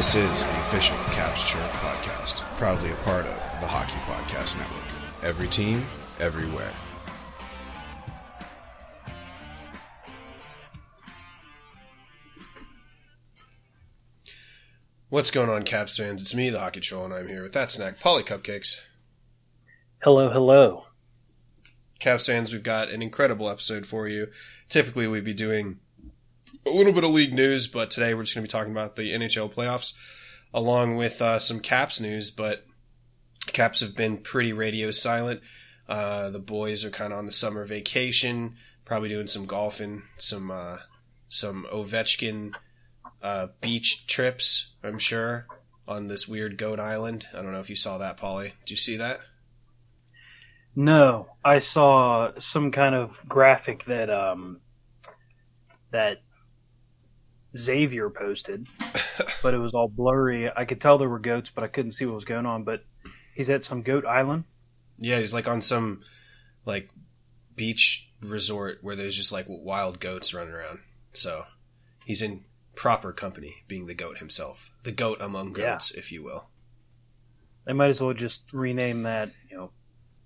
This is the official Caps Chirp podcast, proudly a part of the Hockey Podcast Network. Every team, everywhere. What's going on, Caps fans? It's me, the Hockey Troll, and I'm here with that snack, Polly Cupcakes. Hello, hello. Caps fans, we've got an incredible episode for you. Typically, we'd be doing a little bit of league news, but today we're just going to be talking about the NHL playoffs along with uh, some Caps news. But Caps have been pretty radio silent. Uh, the boys are kind of on the summer vacation, probably doing some golfing, some uh, some Ovechkin uh, beach trips. I'm sure on this weird goat island. I don't know if you saw that, Polly. Did you see that? No, I saw some kind of graphic that um that Xavier posted, but it was all blurry. I could tell there were goats, but I couldn't see what was going on. But he's at some goat island. Yeah, he's like on some like beach resort where there's just like wild goats running around. So he's in proper company, being the goat himself, the goat among goats, if you will. They might as well just rename that, you know,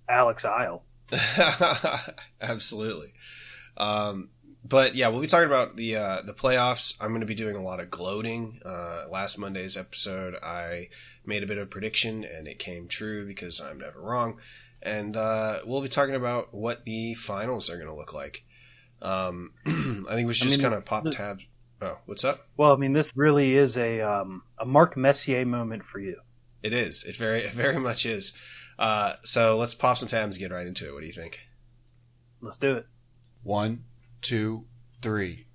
Alex Isle. Absolutely. Um, but yeah, we'll be talking about the uh, the playoffs. I'm going to be doing a lot of gloating. Uh, last Monday's episode, I made a bit of a prediction, and it came true because I'm never wrong. And uh, we'll be talking about what the finals are going to look like. Um, I think we should I just mean, kind of pop the- tabs. Oh, what's up? Well, I mean, this really is a um, a Mark Messier moment for you. It is. It very, it very much is. Uh, so let's pop some tabs and get right into it. What do you think? Let's do it. One, two, three.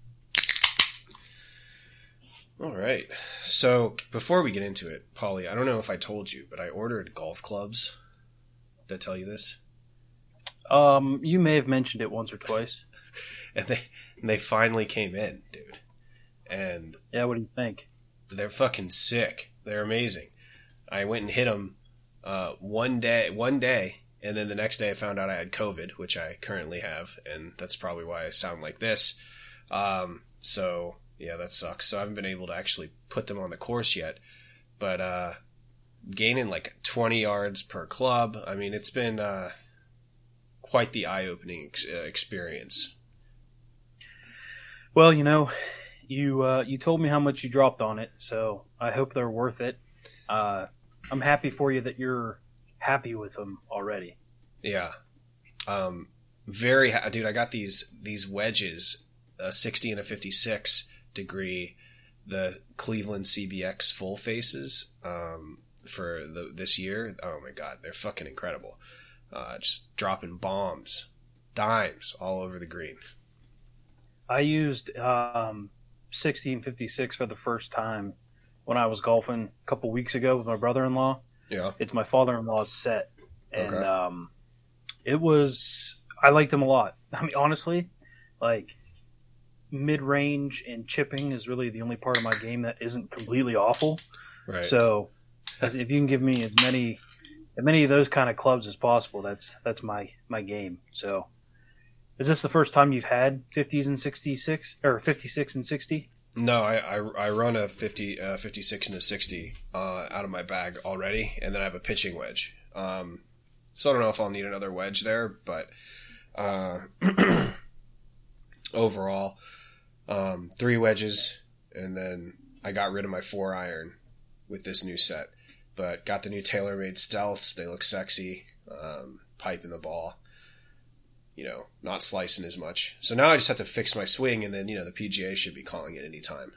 All right. So before we get into it, Polly, I don't know if I told you, but I ordered golf clubs. Did I tell you this? Um, you may have mentioned it once or twice. And they and they finally came in, dude. And Yeah, what do you think? they're fucking sick. They're amazing. I went and hit them uh, one day, one day, and then the next day I found out I had COVID, which I currently have, and that's probably why I sound like this. Um, so yeah, that sucks. So I haven't been able to actually put them on the course yet, but uh, gaining like 20 yards per club. I mean, it's been uh, quite the eye-opening ex- uh, experience. Well, you know, you uh, you told me how much you dropped on it, so I hope they're worth it. Uh, I'm happy for you that you're happy with them already. Yeah. Um, very, ha- dude, I got these, these wedges, a 60 and a 56 degree, the Cleveland CBX full faces, um, for the, this year. Oh my God. They're fucking incredible. Uh, just dropping bombs, dimes all over the green. I used um, 60 and 56 for the first time when I was golfing a couple weeks ago with my brother-in-law. Yeah. It's my father-in-law's set, and Okay. um, it was I liked him a lot. I mean, honestly, like mid-range and chipping is really the only part of my game that isn't completely awful. Right. So if you can give me as many as many of those kind of clubs as possible, that's that's my my game. So is this the first time you've had 50s and 66 or 56 and 60? No, I, I, I run a 50, uh, 56 and a 60 uh, out of my bag already, and then I have a pitching wedge. Um, so I don't know if I'll need another wedge there, but uh, overall, um, three wedges, and then I got rid of my four iron with this new set. But got the new TaylorMade Stealths. They look sexy. Um, pipe in the ball. You know, not slicing as much. So now I just have to fix my swing, and then you know the PGA should be calling it any time.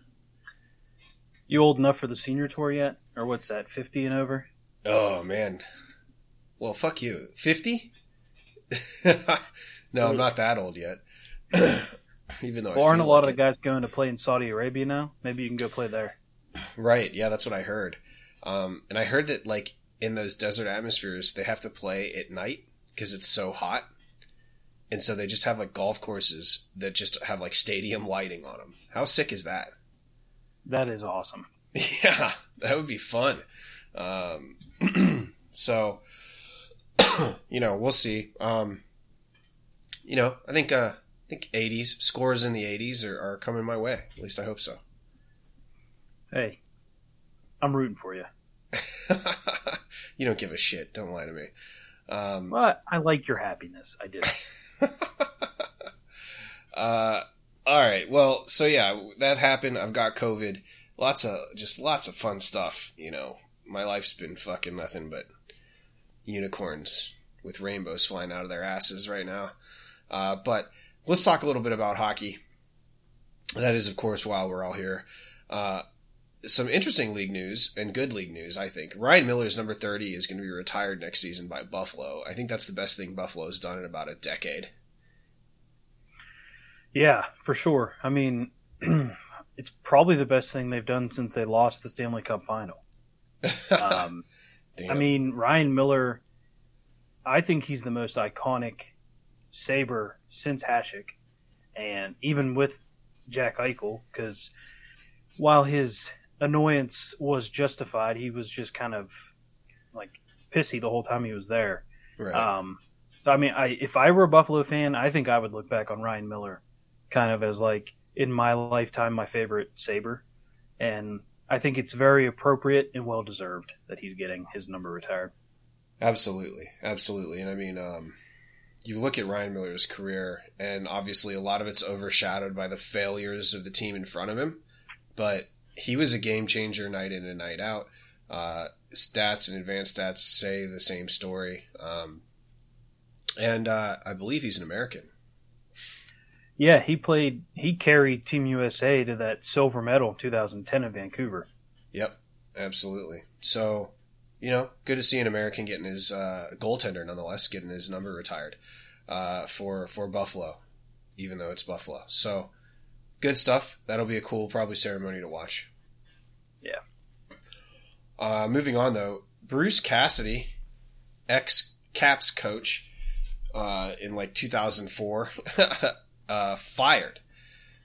You old enough for the senior tour yet, or what's that? 50 and over? Oh man. Well, fuck you. Fifty? no, I'm not that old yet. Even though I Well, aren't a lot like of the guys going to play in Saudi Arabia now? Maybe you can go play there. right? Yeah, that's what I heard. Um, and I heard that like in those desert atmospheres, they have to play at night because it's so hot, and so they just have like golf courses that just have like stadium lighting on them. How sick is that? That is awesome. Yeah, that would be fun. Um, so, you know, we'll see. Um, you know, I think uh, I think 80s scores in the 80s are, are coming my way. At least I hope so. Hey, I'm rooting for you. you don't give a shit. Don't lie to me. Um, But I like your happiness. I do. uh, all right. Well, so yeah, that happened. I've got COVID. Lots of just lots of fun stuff. You know, my life's been fucking nothing but unicorns with rainbows flying out of their asses right now. Uh, but let's talk a little bit about hockey. That is, of course, while we're all here. Uh, some interesting league news and good league news, I think. Ryan Miller's number 30 is going to be retired next season by Buffalo. I think that's the best thing Buffalo's done in about a decade. Yeah, for sure. I mean, it's probably the best thing they've done since they lost the Stanley Cup final. Um, I mean, Ryan Miller, I think he's the most iconic Saber since Hasek, and even with Jack Eichel, because while his annoyance was justified, he was just kind of like pissy the whole time he was there. right. Um, so, I mean, I if I were a Buffalo fan, I think I would look back on Ryan Miller kind of as like in my lifetime my favorite Saber, and I think it's very appropriate and well deserved that he's getting his number retired. Absolutely, absolutely. And I mean, um, you look at Ryan Miller's career, and obviously a lot of it's overshadowed by the failures of the team in front of him. But he was a game changer night in and night out. Uh, stats and advanced stats say the same story. Um, and uh, I believe he's an American. Yeah, he played. He carried Team USA to that silver medal in 2010 in Vancouver. Yep, absolutely. So, you know, good to see an American getting his uh, goaltender, nonetheless, getting his number retired uh, for for Buffalo, even though it's Buffalo. So, good stuff. That'll be a cool, probably ceremony to watch. Yeah. Uh, moving on though, Bruce Cassidy, ex Caps coach, uh, in like 2004, uh, fired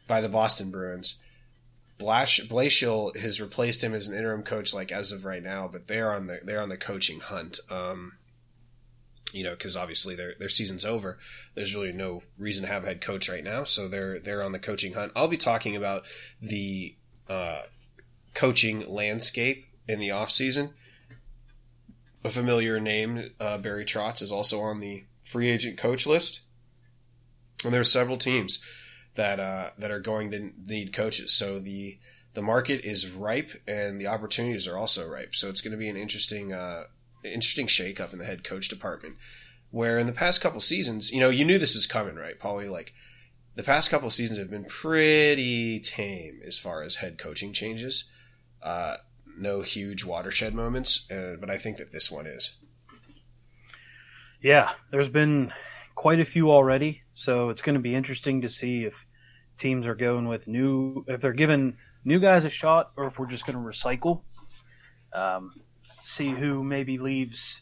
by the Boston Bruins. Blash Blashill has replaced him as an interim coach, like as of right now, but they're on the they're on the coaching hunt. Um, you know, because obviously their their season's over. There's really no reason to have a head coach right now, so they're they're on the coaching hunt. I'll be talking about the uh, coaching landscape in the off season. A familiar name, uh, Barry Trotz, is also on the free agent coach list, and there are several teams that uh, that are going to need coaches. So the the market is ripe, and the opportunities are also ripe. So it's going to be an interesting uh, interesting shakeup in the head coach department. Where in the past couple seasons, you know, you knew this was coming, right, Paulie? Like the past couple seasons have been pretty tame as far as head coaching changes. Uh, no huge watershed moments, uh, but I think that this one is. Yeah, there's been quite a few already, so it's going to be interesting to see if teams are going with new, if they're giving new guys a shot, or if we're just going to recycle. Um, see who maybe leaves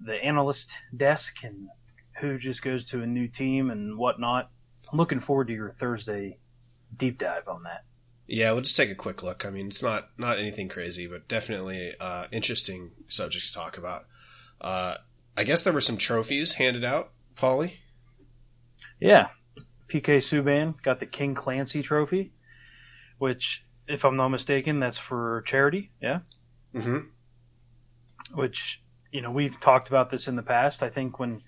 the analyst desk and who just goes to a new team and whatnot. I'm looking forward to your Thursday deep dive on that. Yeah, we'll just take a quick look. I mean, it's not not anything crazy, but definitely uh, interesting subject to talk about. Uh, I guess there were some trophies handed out, Paulie. Yeah, PK Subban got the King Clancy Trophy, which, if I'm not mistaken, that's for charity. Yeah. Mm-hmm. Which you know we've talked about this in the past. I think when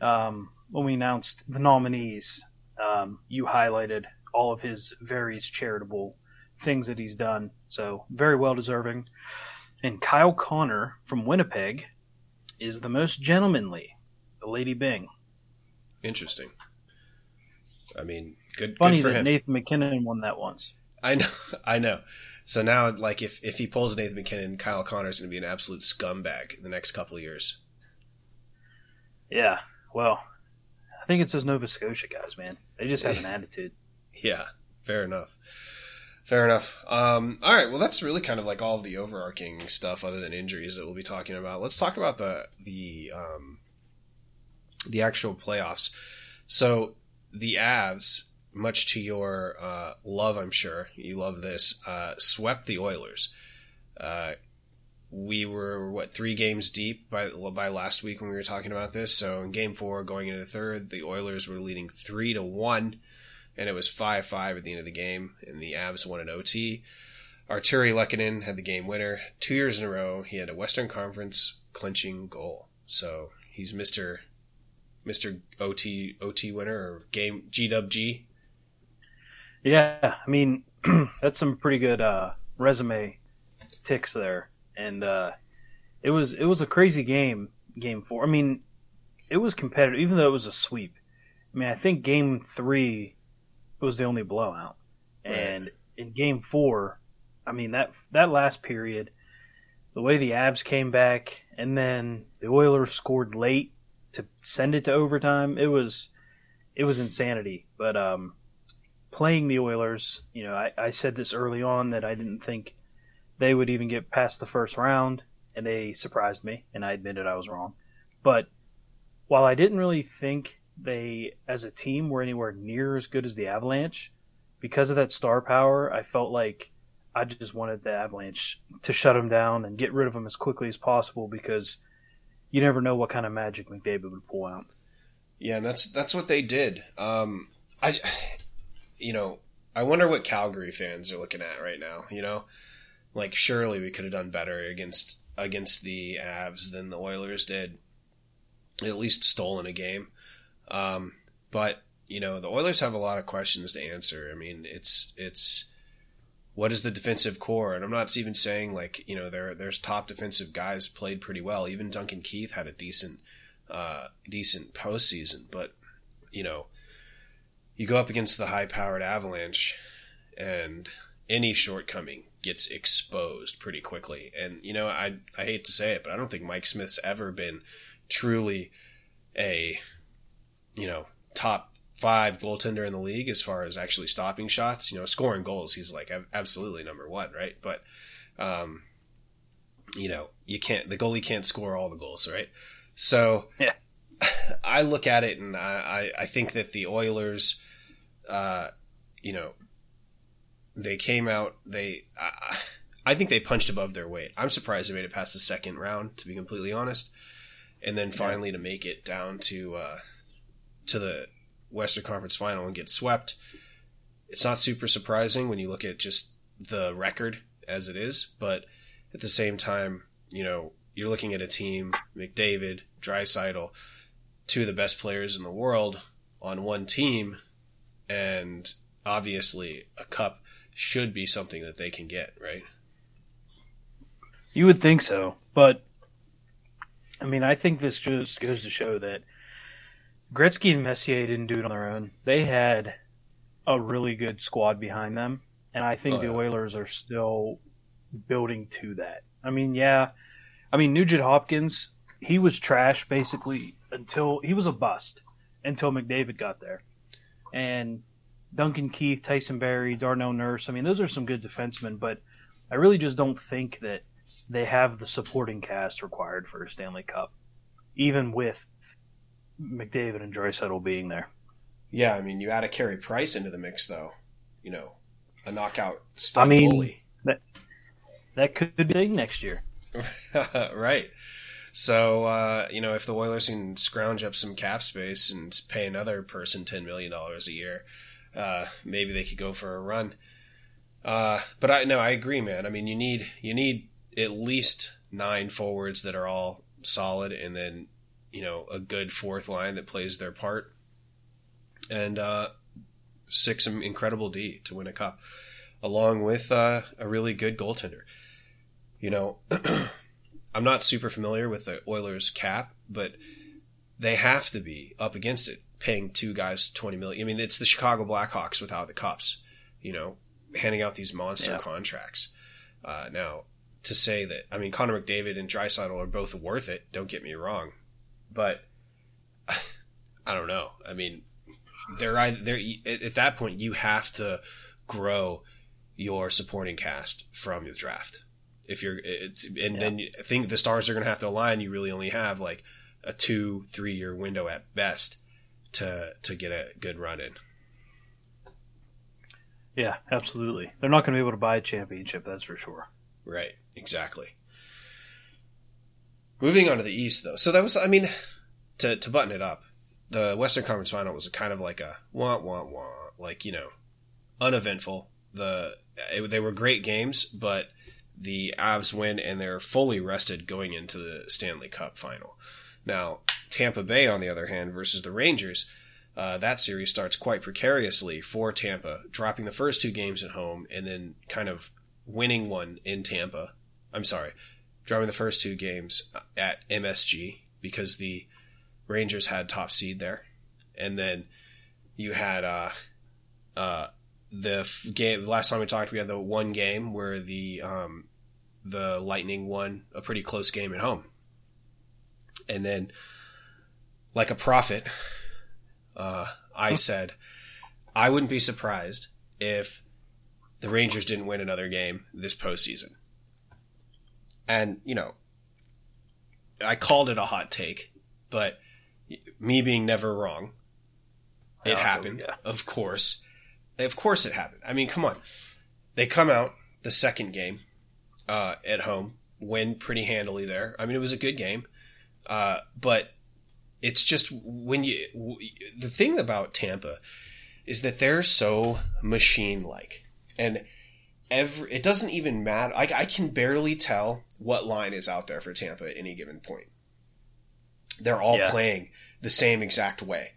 um, when we announced the nominees, um, you highlighted all of his various charitable things that he's done. So very well deserving. And Kyle Connor from Winnipeg is the most gentlemanly, the Lady Byng. Interesting. I mean, good, Funny good for that him. Nathan MacKinnon won that once. I know, I know. So now, like, if if he pulls Nathan MacKinnon, Kyle Connor's going to be an absolute scumbag in the next couple of years. Yeah, well, I think it's those Nova Scotia guys, man. They just have an attitude. Yeah, fair enough. Fair enough. Um, all right. Well, that's really kind of like all of the overarching stuff, other than injuries, that we'll be talking about. Let's talk about the the um, the actual playoffs. So the Avs, much to your uh, love, I'm sure you love this, uh, swept the Oilers. Uh, we were what three games deep by by last week when we were talking about this. So in Game Four, going into the third, the Oilers were leading three to one and it was 5-5 at the end of the game, and the Avs won an OT. Artturi Lehkonen had the game winner. Two years in a row, he had a Western Conference clinching goal. So he's Mister Mister OT OT winner or game GWG. Yeah, I mean that's some pretty good uh, resume ticks there, and uh, it was it was a crazy game. Game four. I mean, it was competitive, even though it was a sweep. I mean, I think game three was the only blowout, and in game four, I mean that that last period, the way the Avs came back, and then the Oilers scored late to send it to overtime. It was it was insanity. But um, playing the Oilers, you know, I, I said this early on that I didn't think they would even get past the first round, and they surprised me, and I admitted I was wrong. But while I didn't really think they, as a team, were anywhere near as good as the Avalanche, because of that star power, I felt like I just wanted the Avalanche to shut them down and get rid of them as quickly as possible because you never know what kind of magic McDavid would pull out. Yeah, and that's that's what they did. Um, I, you know, I wonder what Calgary fans are looking at right now. You know, like surely we could have done better against against the Avs than the Oilers did. At least stolen a game, um, but you know the Oilers have a lot of questions to answer. I mean, it's it's what is the defensive core? And I'm not even saying like you know there there's top defensive guys played pretty well. Even Duncan Keith had a decent uh, decent postseason, but you know, you go up against the high-powered Avalanche, and any shortcoming gets exposed pretty quickly. And you know, I I hate to say it, but I don't think Mike Smith's ever been truly a you know top five goaltender in the league as far as actually stopping shots. You know, scoring goals, he's like absolutely number one, right? But um, you know, you can't the goalie can't score all the goals, right? So Yeah. I look at it and I, I, I think that the Oilers, uh, you know, they came out, they, I, I think they punched above their weight. I'm surprised they made it past the second round, to be completely honest. And then finally to make it down to, uh, to the Western Conference final and get swept. It's not super surprising when you look at just the record as it is, but at the same time, you know, you're looking at a team, McDavid, Draisaitl, two of the best players in the world on one team, and obviously a cup should be something that they can get, right? You would think so, but I mean, I think this just goes to show that Gretzky and Messier didn't do it on their own. They had a really good squad behind them, and I think Oh, the yeah. Oilers are still building to that. I mean, yeah, I mean Nugent Hopkins, he was trash basically until he was a bust until McDavid got there, and Duncan Keith, Tyson Barrie, Darnell Nurse. I mean, those are some good defensemen, but I really just don't think that they have the supporting cast required for a Stanley Cup, even with McDavid and Draisaitl being there. Yeah, I mean, you add a Carey Price into the mix, though. You know, a knockout stud I mean- goalie. That could be big next year. right. So, uh, you know, if the Oilers can scrounge up some cap space and pay another person $10 million a year, uh, maybe they could go for a run. Uh, but I, no, I agree, man. I mean, you need, you need at least nine forwards that are all solid and then, you know, a good fourth line that plays their part and, uh, six incredible D to win a cup along with, uh, a really good goaltender. You know, I'm not super familiar with the Oilers cap, but they have to be up against it, paying two guys 20 million. I mean, it's the Chicago Blackhawks without the cups, you know, handing out these monster Yeah. contracts. Uh, now, to say that, I mean, Connor McDavid and Draisaitl are both worth it. Don't get me wrong, but I don't know. I mean, they're either they're at at that point you have to grow your supporting cast from the draft. If you're, it's, and then I think the stars are going to have to align. You really only have like a two, three year window at best to to get a good run in. Yeah, absolutely. They're not going to be able to buy a championship, that's for sure. Right, exactly. Moving on to the East, though. So that was, I mean, to to button it up, the Western Conference Final was kind of like a wah wah wah, like you know, uneventful. The it, they were great games, but the Avs win and they're fully rested going into the Stanley Cup final. Now, Tampa Bay, on the other hand, versus the Rangers, uh, that series starts quite precariously for Tampa, dropping the first two games at home and then kind of winning one in Tampa. I'm sorry, dropping the first two games at MSG because the Rangers had top seed there, and then you had uh, uh, the f- game. Last time we talked, we had the one game where the um, the Lightning won a pretty close game at home, and then like a prophet, uh, I said I wouldn't be surprised if the Rangers didn't win another game this postseason. And you know, I called it a hot take, but me being never wrong, it Oh, happened. yeah. Of course, of course, it happened. I mean, come on. They come out the second game uh, at home, win pretty handily there. I mean, it was a good game, uh, but it's just when you w- the thing about Tampa is that they're so machine like, and every it doesn't even matter. I, I can barely tell what line is out there for Tampa at any given point. They're all Yeah. playing the same exact way.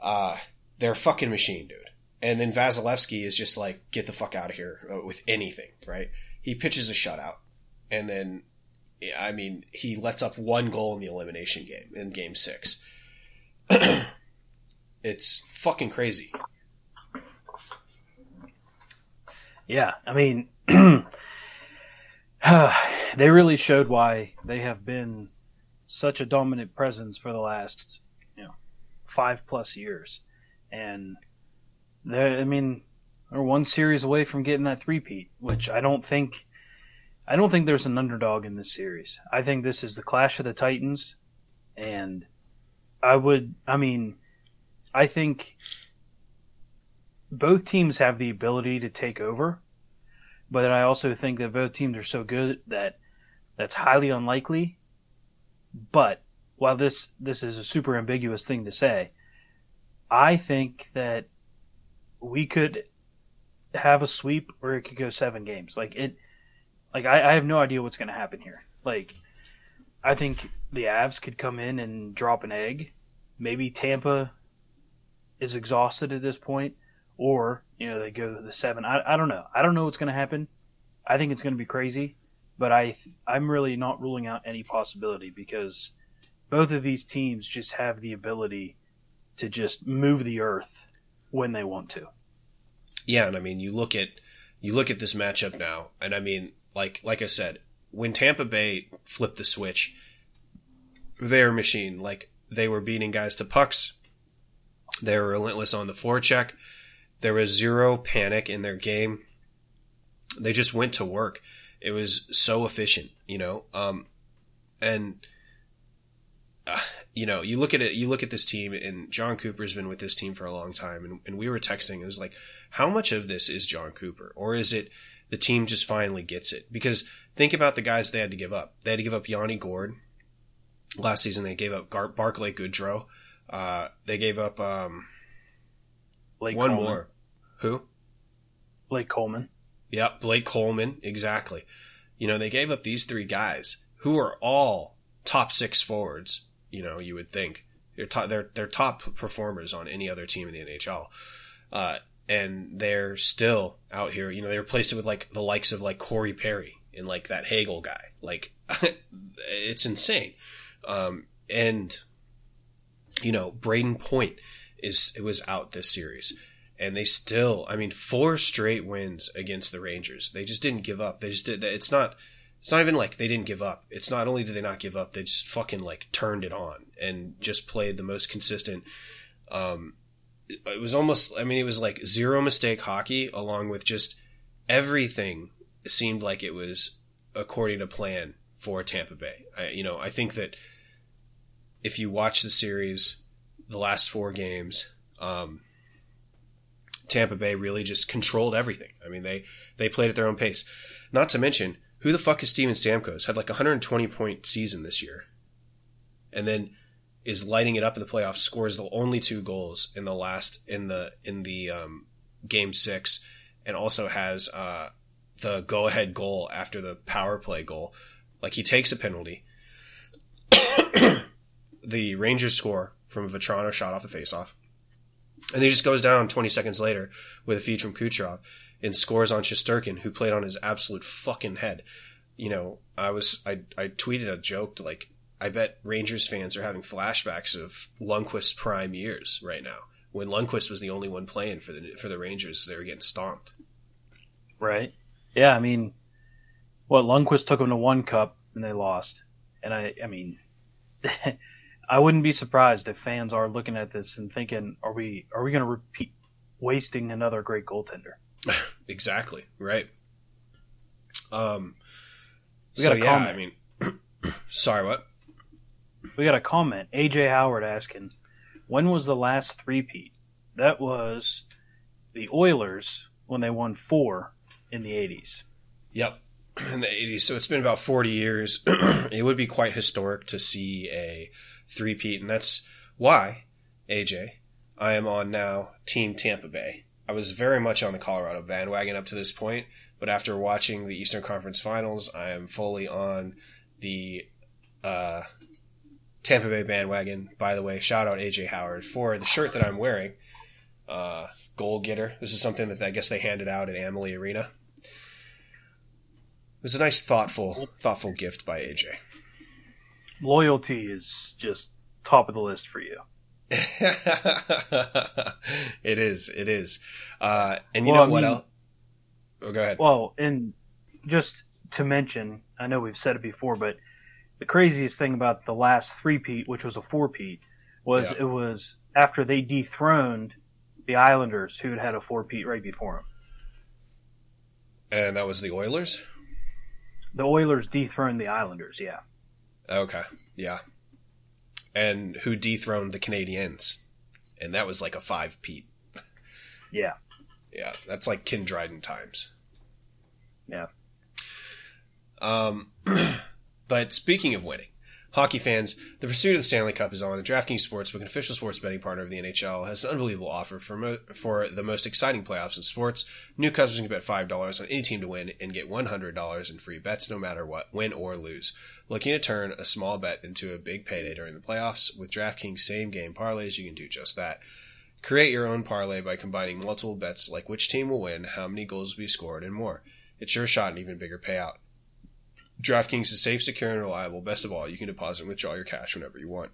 Uh, they're a fucking machine, dude. And then Vasilevskiy is just like, get the fuck out of here uh, with anything, right? He pitches a shutout, and then, I mean, he lets up one goal in the elimination game in Game Six. it's fucking crazy. Yeah, I mean, they really showed why they have been such a dominant presence for the last, you know, five plus years, and they, I mean, they're one series away from getting that three-peat, which I don't think, I don't think there's an underdog in this series. I think this is the clash of the titans, and I would, I mean, I think both teams have the ability to take over, but I also think that both teams are so good that that's highly unlikely. But while this this is a super ambiguous thing to say, I think that we could have a sweep or it could go seven games. Like it, like I, I have no idea what's going to happen here. Like I think the Avs could come in and drop an egg. Maybe Tampa is exhausted at this point or you know they go to the seven. I, I don't know. I don't know what's going to happen. I think it's going to be crazy, but I I'm really not ruling out any possibility because both of these teams just have the ability to just move the earth when they want to. Yeah, and I mean, you look at you look at this matchup now, and I mean, like like I said, when Tampa Bay flipped the switch, their machine, like they were beating guys to pucks, they were relentless on the forecheck. There was zero panic in their game. They just went to work. It was so efficient, you know. Um, and uh, you know, you look at it. You look at this team, and Jon Cooper's been with this team for a long time. And, and we were texting. It was like, how much of this is Jon Cooper, or is it the team just finally gets it? Because think about the guys they had to give up. They had to give up Yanni Gourde last season. They gave up Gar- Barclay Goodrow. Uh, they gave up um, one Coleman. more. Who? Blake Coleman. Yep, Blake Coleman, exactly. You know, they gave up these three guys who are all top six forwards. You know, you would think they're top, they're they're top performers on any other team in the NHL, uh, and they're still out here. You know, they replaced it with like the likes of like Corey Perry and like that Hagel guy. Like, it's insane. Um, and you know, Brayden Point is it was out this series and they still i mean four straight wins against the rangers they just didn't give up they just did it's not it's not even like they didn't give up it's not only did they not give up they just fucking like turned it on and just played the most consistent um it was almost i mean it was like zero mistake hockey along with just everything seemed like it was according to plan for tampa bay I, you know i think that if you watch the series the last four games um Tampa Bay really just controlled everything. I mean, they they played at their own pace. Not to mention, who the fuck is Steven Stamkos? Had like a 120 point season this year, and then is lighting it up in the playoffs. Scores the only two goals in the last in the in the um, game six, and also has uh, the go ahead goal after the power play goal. Like he takes a penalty. the Rangers score from a Vatrano shot off the faceoff. And he just goes down 20 seconds later with a feed from Kucherov and scores on Shesterkin, who played on his absolute fucking head. You know, I was, I, I tweeted a joke like, I bet Rangers fans are having flashbacks of Lundqvist's prime years right now. When Lundqvist was the only one playing for the, for the Rangers, they were getting stomped. Right. Yeah. I mean, what Lundqvist took them to one cup and they lost. And I, I mean, I wouldn't be surprised if fans are looking at this and thinking, "Are we are we going to repeat wasting another great goaltender?" exactly right. Um. We got so a yeah, comment. I mean, sorry, what? We got a comment. AJ Howard asking, "When was the last three-peat?" That was the Oilers when they won four in the '80s. Yep. In the 80s. So it's been about 40 years. it would be quite historic to see a three-peat, and that's why, AJ, I am on now Team Tampa Bay. I was very much on the Colorado bandwagon up to this point, but after watching the Eastern Conference Finals, I am fully on the uh, Tampa Bay bandwagon. By the way, shout out AJ Howard for the shirt that I'm wearing. Uh, goal getter. This is something that I guess they handed out at Amalie Arena. It was a nice, thoughtful, thoughtful gift by AJ. Loyalty is just top of the list for you. it is. It is. Uh, and you Well, know I what mean- else? Oh, go ahead. Well, and just to mention, I know we've said it before, but the craziest thing about the last three-peat, which was a four-peat, was Yeah. it was after they dethroned the Islanders, who had had a four-peat right before them. and that was the Oilers. The Oilers dethroned the Islanders, yeah. Okay. Yeah. And who dethroned the Canadiens? And that was like a five Pete. Yeah. Yeah, that's like Ken Dryden times. Yeah. Um, but speaking of winning, hockey fans, the pursuit of the Stanley Cup is on, and DraftKings Sportsbook, an official sports betting partner of the NHL, has an unbelievable offer for mo- for the most exciting playoffs in sports. New customers can bet five dollars on any team to win and get one hundred dollars in free bets, no matter what, win or lose. Looking to turn a small bet into a big payday during the playoffs with DraftKings same game parlays, you can do just that. Create your own parlay by combining multiple bets like which team will win, how many goals will be scored, and more. It's your shot at an even bigger payout. DraftKings is safe, secure, and reliable. Best of all, you can deposit and withdraw your cash whenever you want.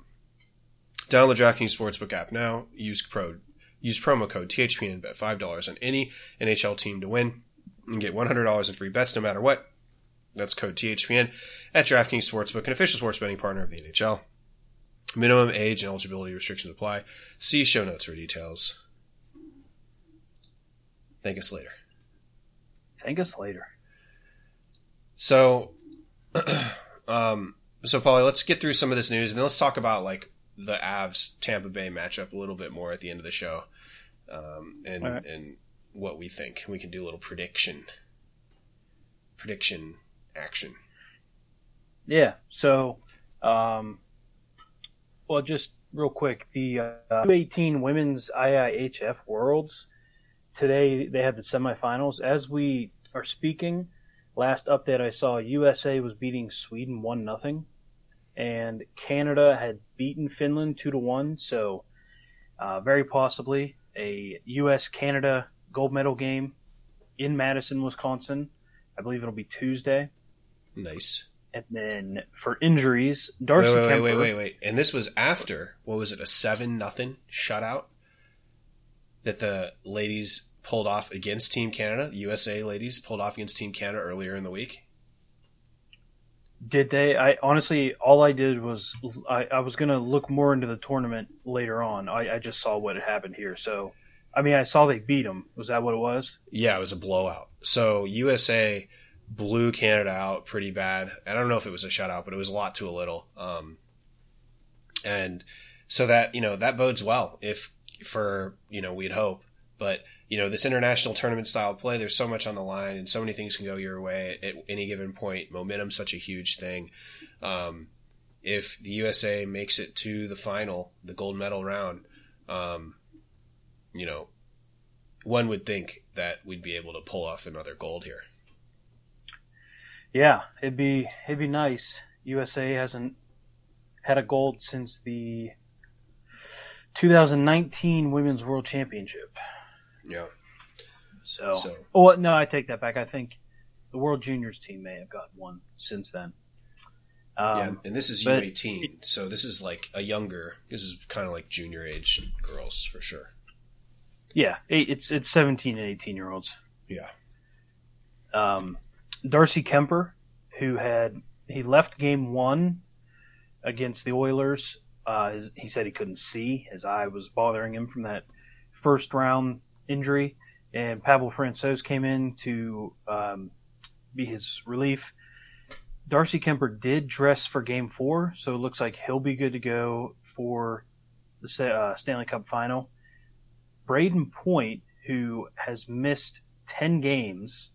Download the DraftKings Sportsbook app now. Use pro use promo code THPN and bet five dollars on any NHL team to win and get one hundred dollars in free bets no matter what. That's code THPN at DraftKings Sportsbook, an official sports betting partner of the NHL. Minimum age and eligibility restrictions apply. See show notes for details. Thank us later. Thank us later. So, um, so Polly, let's get through some of this news and then let's talk about like the Avs Tampa Bay matchup a little bit more at the end of the show, um, and right. and what we think. We can do a little prediction, prediction action. Yeah. So, um, well, just real quick, the uh, 218 Women's IIHF Worlds today they had the semifinals. As we are speaking, last update I saw, USA was beating Sweden one nothing, and Canada had beaten Finland two to one. So, uh, very possibly a US Canada gold medal game in Madison, Wisconsin. I believe it'll be Tuesday. Nice. And then for injuries, Darcy wait, wait, Kuemper. wait, wait, wait. And this was after what was it? A seven nothing shutout that the ladies pulled off against Team Canada. USA ladies pulled off against Team Canada earlier in the week. Did they? I honestly, all I did was I, I was gonna look more into the tournament later on. I, I just saw what had happened here. So, I mean, I saw they beat them. Was that what it was? Yeah, it was a blowout. So USA blew Canada out pretty bad. I don't know if it was a shutout, but it was a lot to a little. Um, and so that you know that bodes well if for you know we'd hope, but you know this international tournament style play, there's so much on the line, and so many things can go your way at, any given point. Momentum's such a huge thing. Um, if the USA makes it to the final, the gold medal round, um, you know, one would think that we'd be able to pull off another gold here. Yeah, it'd be it'd be nice. USA hasn't had a gold since the 2019 Women's World Championship. Yeah. So, so. oh no, I take that back. I think the World Juniors team may have got one since then. Um, yeah, and this is U18, so this is like a younger. This is kind of like junior age girls for sure. Yeah, it's it's 17 and 18 year olds. Yeah. Um, Darcy Kuemper, who had he left game one against the Oilers. Uh, his, he said he couldn't see. His eye was bothering him from that first round injury. And Pavel Francouz came in to um, be his relief. Darcy Kuemper did dress for game four, so it looks like he'll be good to go for the uh, Stanley Cup final. Brayden Point, who has missed 10 games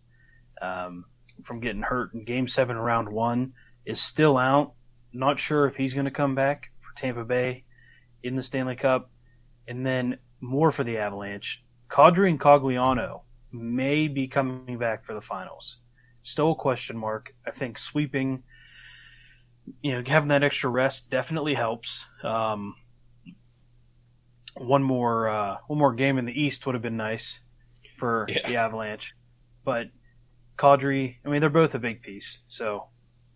um, from getting hurt in game seven, round one, is still out. Not sure if he's going to come back for Tampa Bay in the Stanley Cup. And then more for the Avalanche. Kadri and Cogliano may be coming back for the finals. Still a question mark. I think sweeping, you know, having that extra rest definitely helps. Um, one more uh, one more game in the East would have been nice for yeah. the Avalanche, but Kadri, I mean, they're both a big piece, so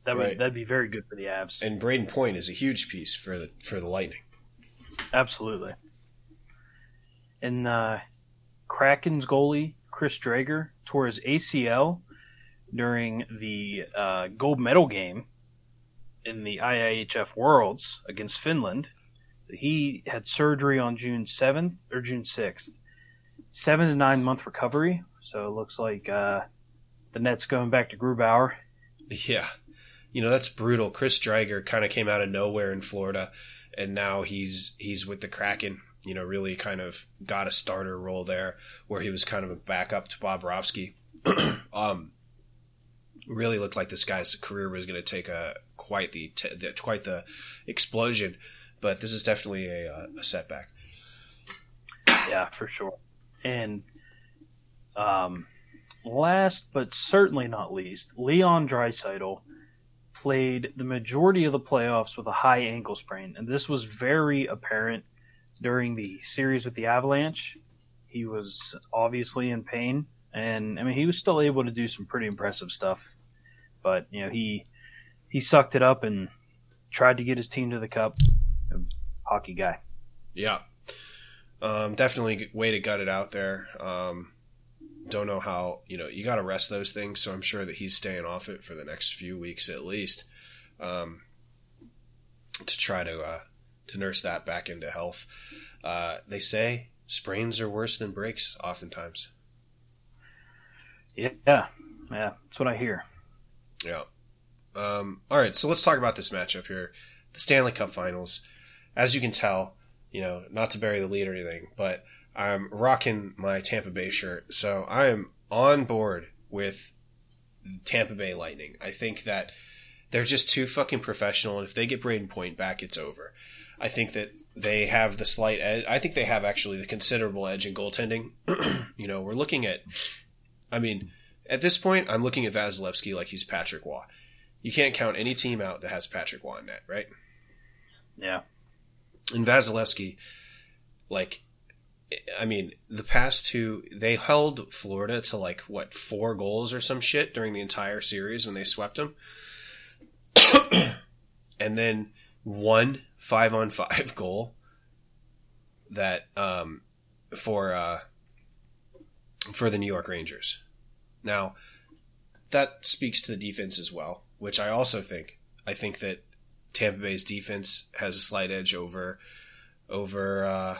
that would right. that'd be very good for the Avs. And Brayden Point is a huge piece for the for the Lightning. Absolutely. And uh, Kraken's goalie Chris Driedger tore his ACL during the uh, gold medal game in the IIHF Worlds against Finland. He had surgery on June 7th or June 6th. Seven to nine month recovery. So it looks like uh, the net's going back to Grubauer. Yeah. You know, that's brutal. Chris Driedger kind of came out of nowhere in Florida, and now he's he's with the Kraken. You know, really kind of got a starter role there, where he was kind of a backup to Bobrovsky. um, really looked like this guy's career was going to take a quite the, the, quite the explosion, but this is definitely a, uh, a setback. Yeah, for sure. And um, last but certainly not least, Leon Draisaitl played the majority of the playoffs with a high ankle sprain, and this was very apparent during the series with the Avalanche. He was obviously in pain, and I mean he was still able to do some pretty impressive stuff. But you know he he sucked it up and tried to get his team to the cup. Hockey guy. Yeah, um, definitely way to gut it out there. Um, don't know how you know you got to rest those things. So I'm sure that he's staying off it for the next few weeks at least um, to try to uh, to nurse that back into health. Uh, they say sprains are worse than breaks, oftentimes. Yeah, yeah, that's what I hear. Yeah. Um, all right, so let's talk about this matchup here, the Stanley Cup Finals. As you can tell, you know, not to bury the lead or anything, but I'm rocking my Tampa Bay shirt, so I am on board with Tampa Bay Lightning. I think that they're just too fucking professional, and if they get Brayden Point back, it's over. I think that they have the slight edge. I think they have actually the considerable edge in goaltending. you know, we're looking at, I mean, at this point, I'm looking at Vasilevskiy like he's Patrick Roy. You can't count any team out that has Patrick Roy in net, right? Yeah. And Vasilevskiy, like, I mean, the past two, they held Florida to like, what, four goals or some shit during the entire series when they swept them. and then one five on five goal that, um, for, uh, for the New York Rangers. Now, that speaks to the defense as well, which I also think. I think that Tampa Bay's defense has a slight edge over, over, uh,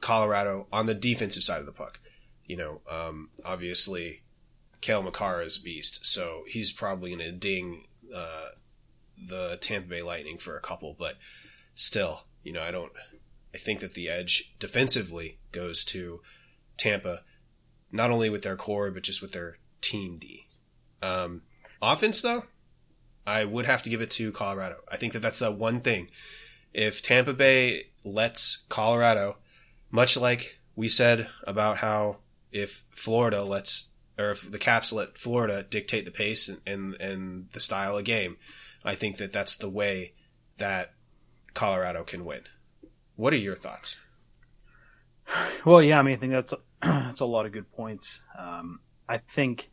Colorado on the defensive side of the puck. You know, um, obviously, Cale Makar is a beast, so he's probably going to ding uh, the Tampa Bay Lightning for a couple, but still, you know, I don't. I think that the edge defensively goes to Tampa, not only with their core but just with their team D. Um, offense, though, I would have to give it to Colorado. I think that that's the one thing. If Tampa Bay lets Colorado much like we said about how if Florida lets or if the Caps let Florida dictate the pace and, and, and the style of game, I think that that's the way that Colorado can win. What are your thoughts? Well, yeah, I mean, I think that's that's a lot of good points. Um, I think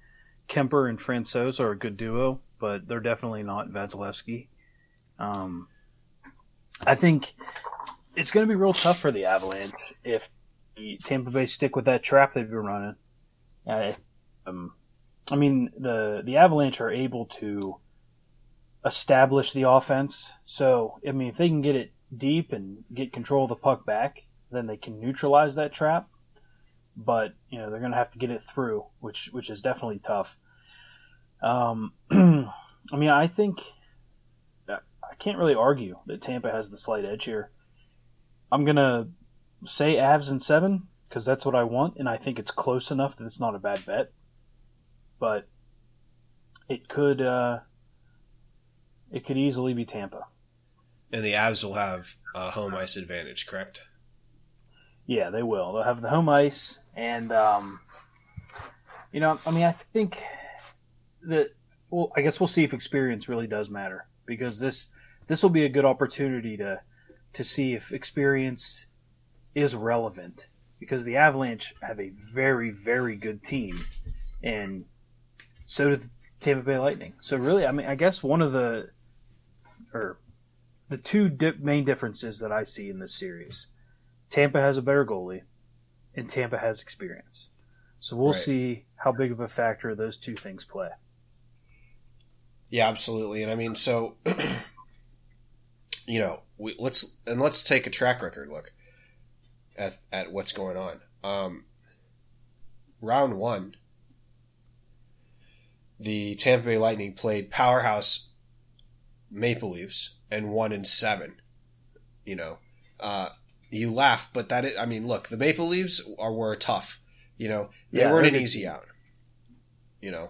Kuemper and Francouz are a good duo, but they're definitely not Vasilevskiy. Um, I think it's going to be real tough for the Avalanche if Tampa Bay stick with that trap they've been running. Uh, um, I mean, the the Avalanche are able to establish the offense. So, I mean, if they can get it deep and get control of the puck back, then they can neutralize that trap. But you know, they're going to have to get it through, which which is definitely tough. Um, I mean, I think I can't really argue that Tampa has the slight edge here. I'm gonna say Avs in seven because that's what I want, and I think it's close enough that it's not a bad bet. But it could uh, it could easily be Tampa. And the Avs will have a home ice advantage, correct? Yeah, they will. They'll have the home ice, and um, you know, I mean, I think that. Well, I guess we'll see if experience really does matter because this this will be a good opportunity to to see if experience is relevant because the Avalanche have a very very good team, and so do the Tampa Bay Lightning. So really, I mean, I guess one of the or the two di- main differences that I see in this series, Tampa has a better goalie, and Tampa has experience. So we'll Right. see how big of a factor those two things play. Yeah, absolutely. And I mean, so you know, we, let's and let's take a track record look at at what's going on. Um, round one, the Tampa Bay Lightning played powerhouse Maple Leafs and won in seven. You know, uh, you laugh, but that is, I mean, look, the Maple Leafs are were tough. You know, they Yeah, weren't an easy out. You know,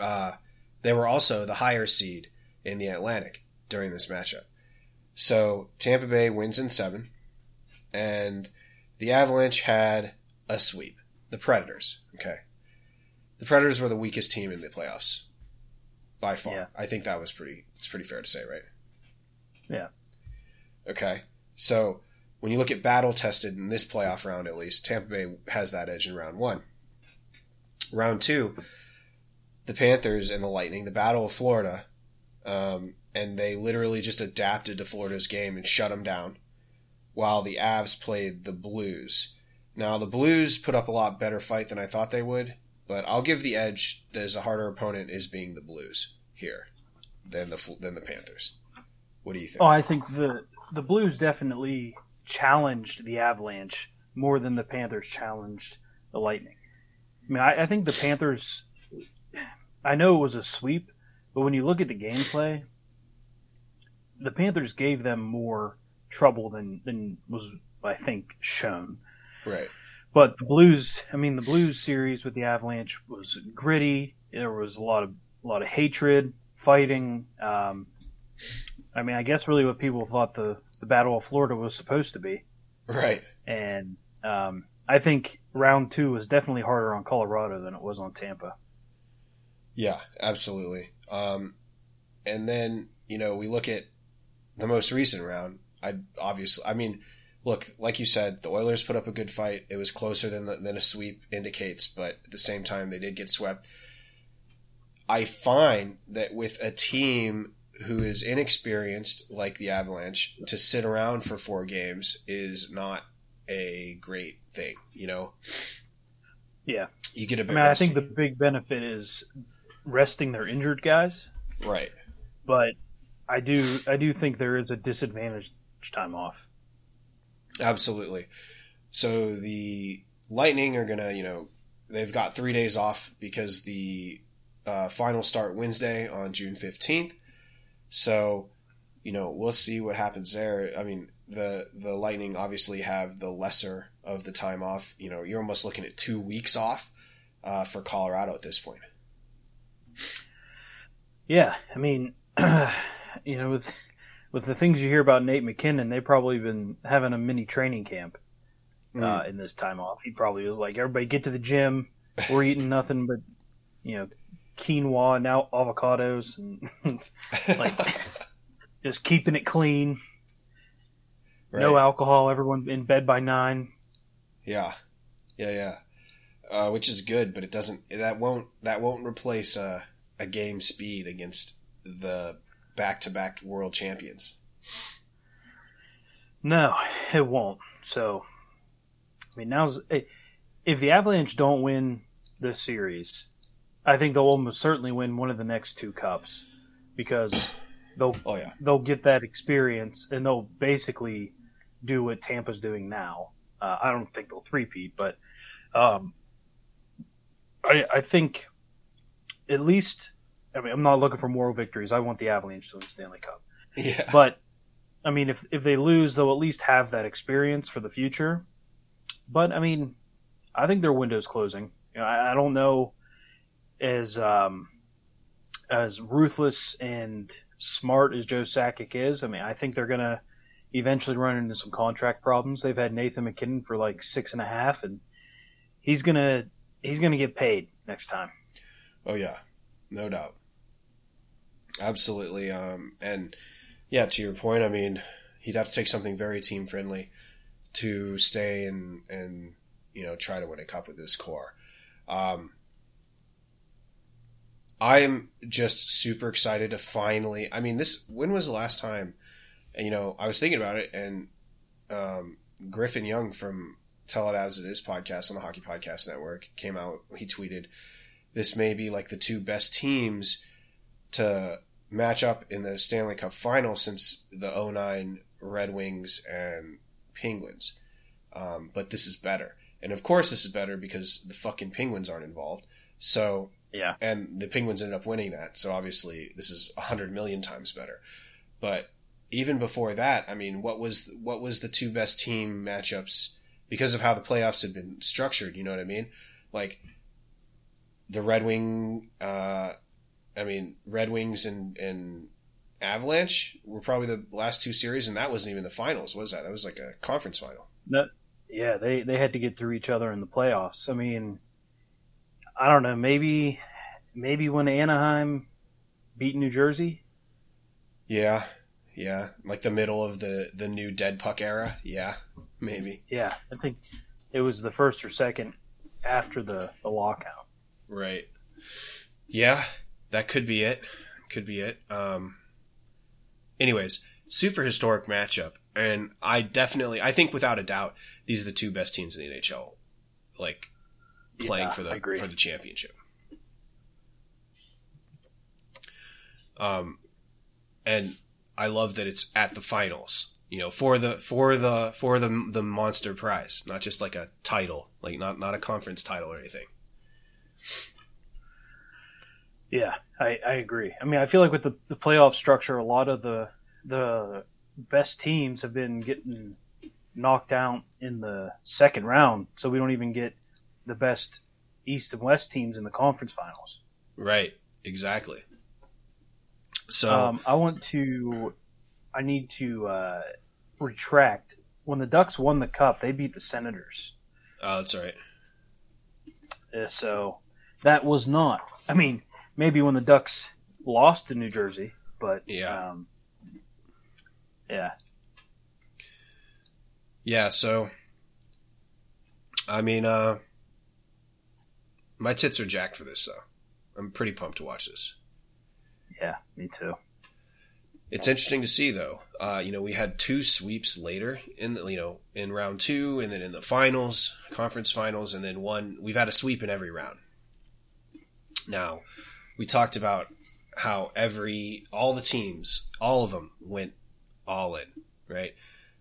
uh, they were also the higher seed in the Atlantic during this matchup. So Tampa Bay wins in seven, and the Avalanche had a sweep. The Predators, okay. The Predators were the weakest team in the playoffs by far. Yeah. I think that was pretty. It's pretty fair to say, right? Yeah. Okay. So when you look at battle tested in this playoff round, at least Tampa Bay has that edge in round one. Round two, the Panthers and the Lightning, the Battle of Florida, um, and they literally just adapted to Florida's game and shut them down, while the Avs played the Blues. Now the Blues put up a lot better fight than I thought they would, but I'll give the edge as a harder opponent is being the Blues here than the than the Panthers. What do you think? Oh, I think the the Blues definitely challenged the Avalanche more than the Panthers challenged the Lightning. I mean, I, I think the Panthers. I know it was a sweep, but when you look at the gameplay, the Panthers gave them more trouble than than was I think shown. right. But the Blues, I mean, the Blues series with the Avalanche was gritty. There was a lot of a lot of hatred, fighting. Um, I mean, I guess really what people thought the the Battle of Florida was supposed to be, Right. and um, I think round two was definitely harder on Colorado than it was on Tampa. Yeah, absolutely. Um, and then you know we look at the most recent round. I obviously, I mean, look, like you said, the Oilers put up a good fight. It was closer than the, than a sweep indicates, but at the same time, they did get swept. I find that with a team who is inexperienced like the Avalanche, to sit around for four games is not a great thing. You know, Yeah, you get a I mean, I think the big benefit is resting their injured guys, right. but I do I do think there is a disadvantage time off. Absolutely. So the Lightning are gonna, you know, they've got three days off because the uh, final start Wednesday on June fifteenth. So, you know, we'll see what happens there. I mean, the the Lightning obviously have the lesser of the time off. You know, you're almost looking at two weeks off uh, for Colorado at this point. Yeah, I mean, you know, with with the things you hear about Nate MacKinnon, they've probably been having a mini training camp. uh, Mm. in this time off. He probably was like, "Everybody get to the gym. We're eating nothing but you know quinoa and now avocados and like just keeping it clean. No alcohol. Everyone in bed by nine. Yeah, yeah, yeah. Uh, which is good, but it doesn't. That won't. That won't replace uh, a game speed against the back-to-back world champions. No, it won't. So, I mean, now's eh, if the Avalanche don't win this series, I think they'll almost certainly win one of the next two cups because they'll Oh yeah, they'll get that experience and they'll basically do what Tampa's doing now. Uh, I don't think they'll threepeat, but um, I, I think at least. I mean, I'm not looking for moral victories. I want the Avalanche to win the Stanley Cup. yeah, But I mean, if if they lose, they'll at least have that experience for the future. But I mean, I think their window's closing. You know, I, I don't know as um, as ruthless and smart as Joe Sakic is. I mean, I think they're gonna eventually run into some contract problems. They've had Nathan MacKinnon for like six and a half, and he's gonna he's gonna get paid next time. oh yeah, no doubt, absolutely. Um, and yeah, to your point, I mean, he'd have to take something very team friendly to stay and and you know try to win a cup with this core. Um, I'm just super excited to finally. I mean, this. When was the last time? You know, I was thinking about it, and um, Griffin Young from Tell It As It Is podcast on the Hockey Podcast Network came out. He tweeted, "This may be like the two best teams to match up in the Stanley Cup final since the 09 Red Wings and Penguins. Um, but this is better. And of course, this is better because the fucking Penguins aren't involved. So, Yeah. and the Penguins ended up winning that. So obviously, this is a hundred million times better. But even before that, I mean, what was what was the two best team matchups because of how the playoffs had been structured? You know what I mean? Like the Red Wing, uh, I mean, Red Wings and and Avalanche were probably the last two series, and that wasn't even the finals, was that? That was like a conference final. No, Yeah, they they had to get through each other in the playoffs. I mean, I don't know, maybe maybe when Anaheim beat New Jersey. Yeah, yeah, like the middle of the the new dead puck era. Yeah, maybe. Yeah, I think it was the first or second after the, the lockout. Right. Yeah, that could be it. Could be it. Um. Anyways, super historic matchup, and I definitely, I think without a doubt, these are the two best teams in the NHL, like playing Yeah, for the for the championship. Um, and I love that it's at the finals. You know, for the for the for the the monster prize, not just like a title, like not not a conference title or anything. Yeah, I, I agree. I mean, I feel like with the, the playoff structure, a lot of the the best teams have been getting knocked out in the second round, so we don't even get the best East and West teams in the conference finals. Right. Exactly. So Um, I want to, I need to uh, retract. When the Ducks won the cup, they beat the Senators. oh, that's all right. Uh, so that was not. I mean, maybe when the Ducks lost to New Jersey, but Yeah. um, yeah, Yeah. So, I mean, uh, my tits are jacked for this, though. I'm pretty pumped to watch this. yeah, me too. It's interesting to see, though. Uh, you know, we had two sweeps later in the, you know in round two, and then in the finals, conference finals, and then one. We've had a sweep in every round. Now, we talked about how every all the teams, all of them went all in, right?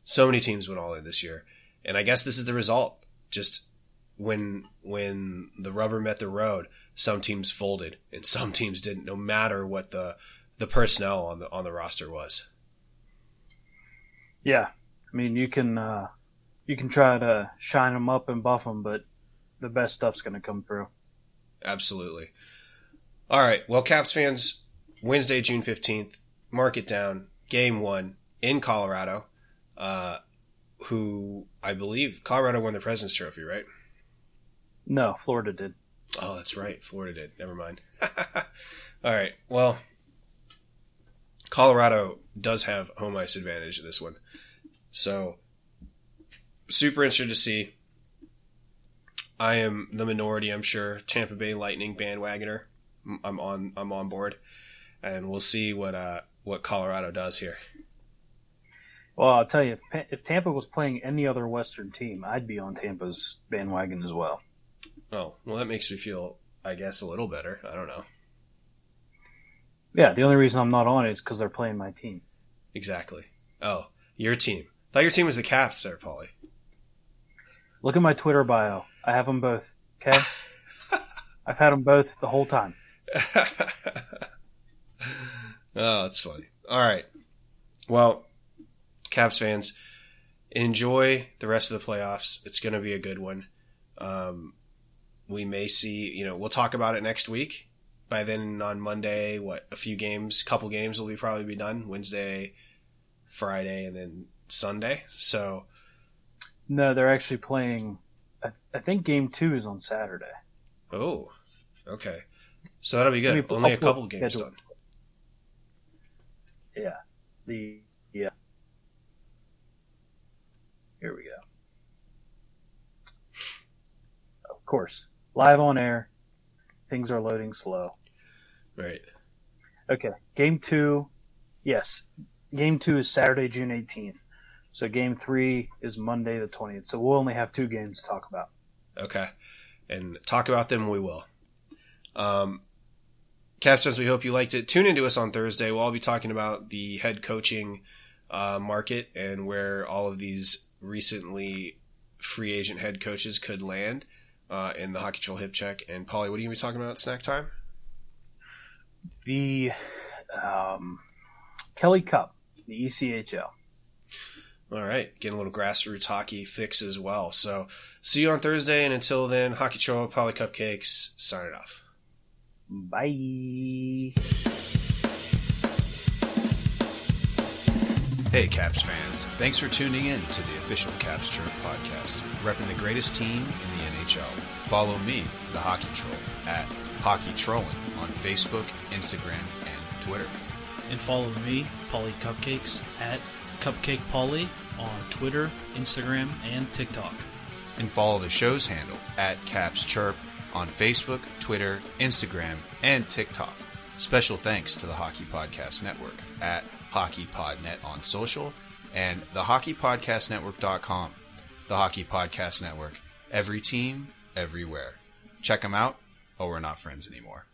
So many teams went all in this year, and I guess this is the result. Just when when the rubber met the road, some teams folded and some teams didn't. No matter what the the personnel on the on the roster was. Yeah, I mean, you can uh, you can try to shine them up and buff them, but the best stuff's going to come through. Absolutely. All right. Well, Caps fans, Wednesday, June 15th, mark it down. Game one in Colorado. Uh, who I believe Colorado won the President's Trophy, right? No, Florida did. Oh, that's right. Florida did. Never mind. All right. Well, Colorado does have home ice advantage in this one. So, super interested to see. I am the minority, I'm sure. Tampa Bay Lightning bandwagoner. I'm on. I'm on board, and we'll see what uh, what Colorado does here. Well, I'll tell you, if, if Tampa was playing any other Western team, I'd be on Tampa's bandwagon as well. Oh, well, that makes me feel, I guess, a little better. I don't know. Yeah, the only reason I'm not on it is because they're playing my team. Exactly. Oh, your team. thought your team was the Caps there, Paulie. Look at my Twitter bio. I have them both. Okay? I've had them both the whole time. oh, that's funny. All right. Well, Caps fans, enjoy the rest of the playoffs. It's going to be a good one. Um, we may see, you know, we'll talk about it next week. By then on Monday, what, a few games, couple games will be probably be done. Wednesday, Friday, and then Sunday. So. No, they're actually playing, I, I think game two is on Saturday. Oh, okay. So that'll be good. Only a couple games done. Yeah. The, yeah. Here we go. Of course, live on air. Things are loading slow. Right. Okay. Game two. Yes. Game two is Saturday, June 18th. So game three is Monday, the 20th. So we'll only have two games to talk about. Okay. And talk about them we will. Um, Capstones, we hope you liked it. Tune into us on Thursday. We'll all be talking about the head coaching uh, market and where all of these recently free agent head coaches could land uh, in the Hockey Troll Hip Check. And Polly, what are you going to be talking about at snack time? The um, Kelly Cup, the ECHL. All right, getting a little grassroots hockey fix as well. So, see you on Thursday, and until then, Hockey Troll, Paulie Cupcakes, sign it off. Bye. Hey, Caps fans. Thanks for tuning in to the official Caps Chirp podcast, repping the greatest team in the NHL. Follow me, the Hockey Troll, at Hockey Trolling on Facebook, Instagram, and Twitter. And follow me, Polly Cupcakes, at Cupcake Polly on Twitter, Instagram, and TikTok. And follow the show's handle at Caps Chirp on Facebook, Twitter, Instagram, and TikTok. Special thanks to the Hockey Podcast Network at HockeyPodNet on social and the HockeyPodcastNetwork.com. The Hockey Podcast Network. Every team, everywhere. Check them out, or we're not friends anymore.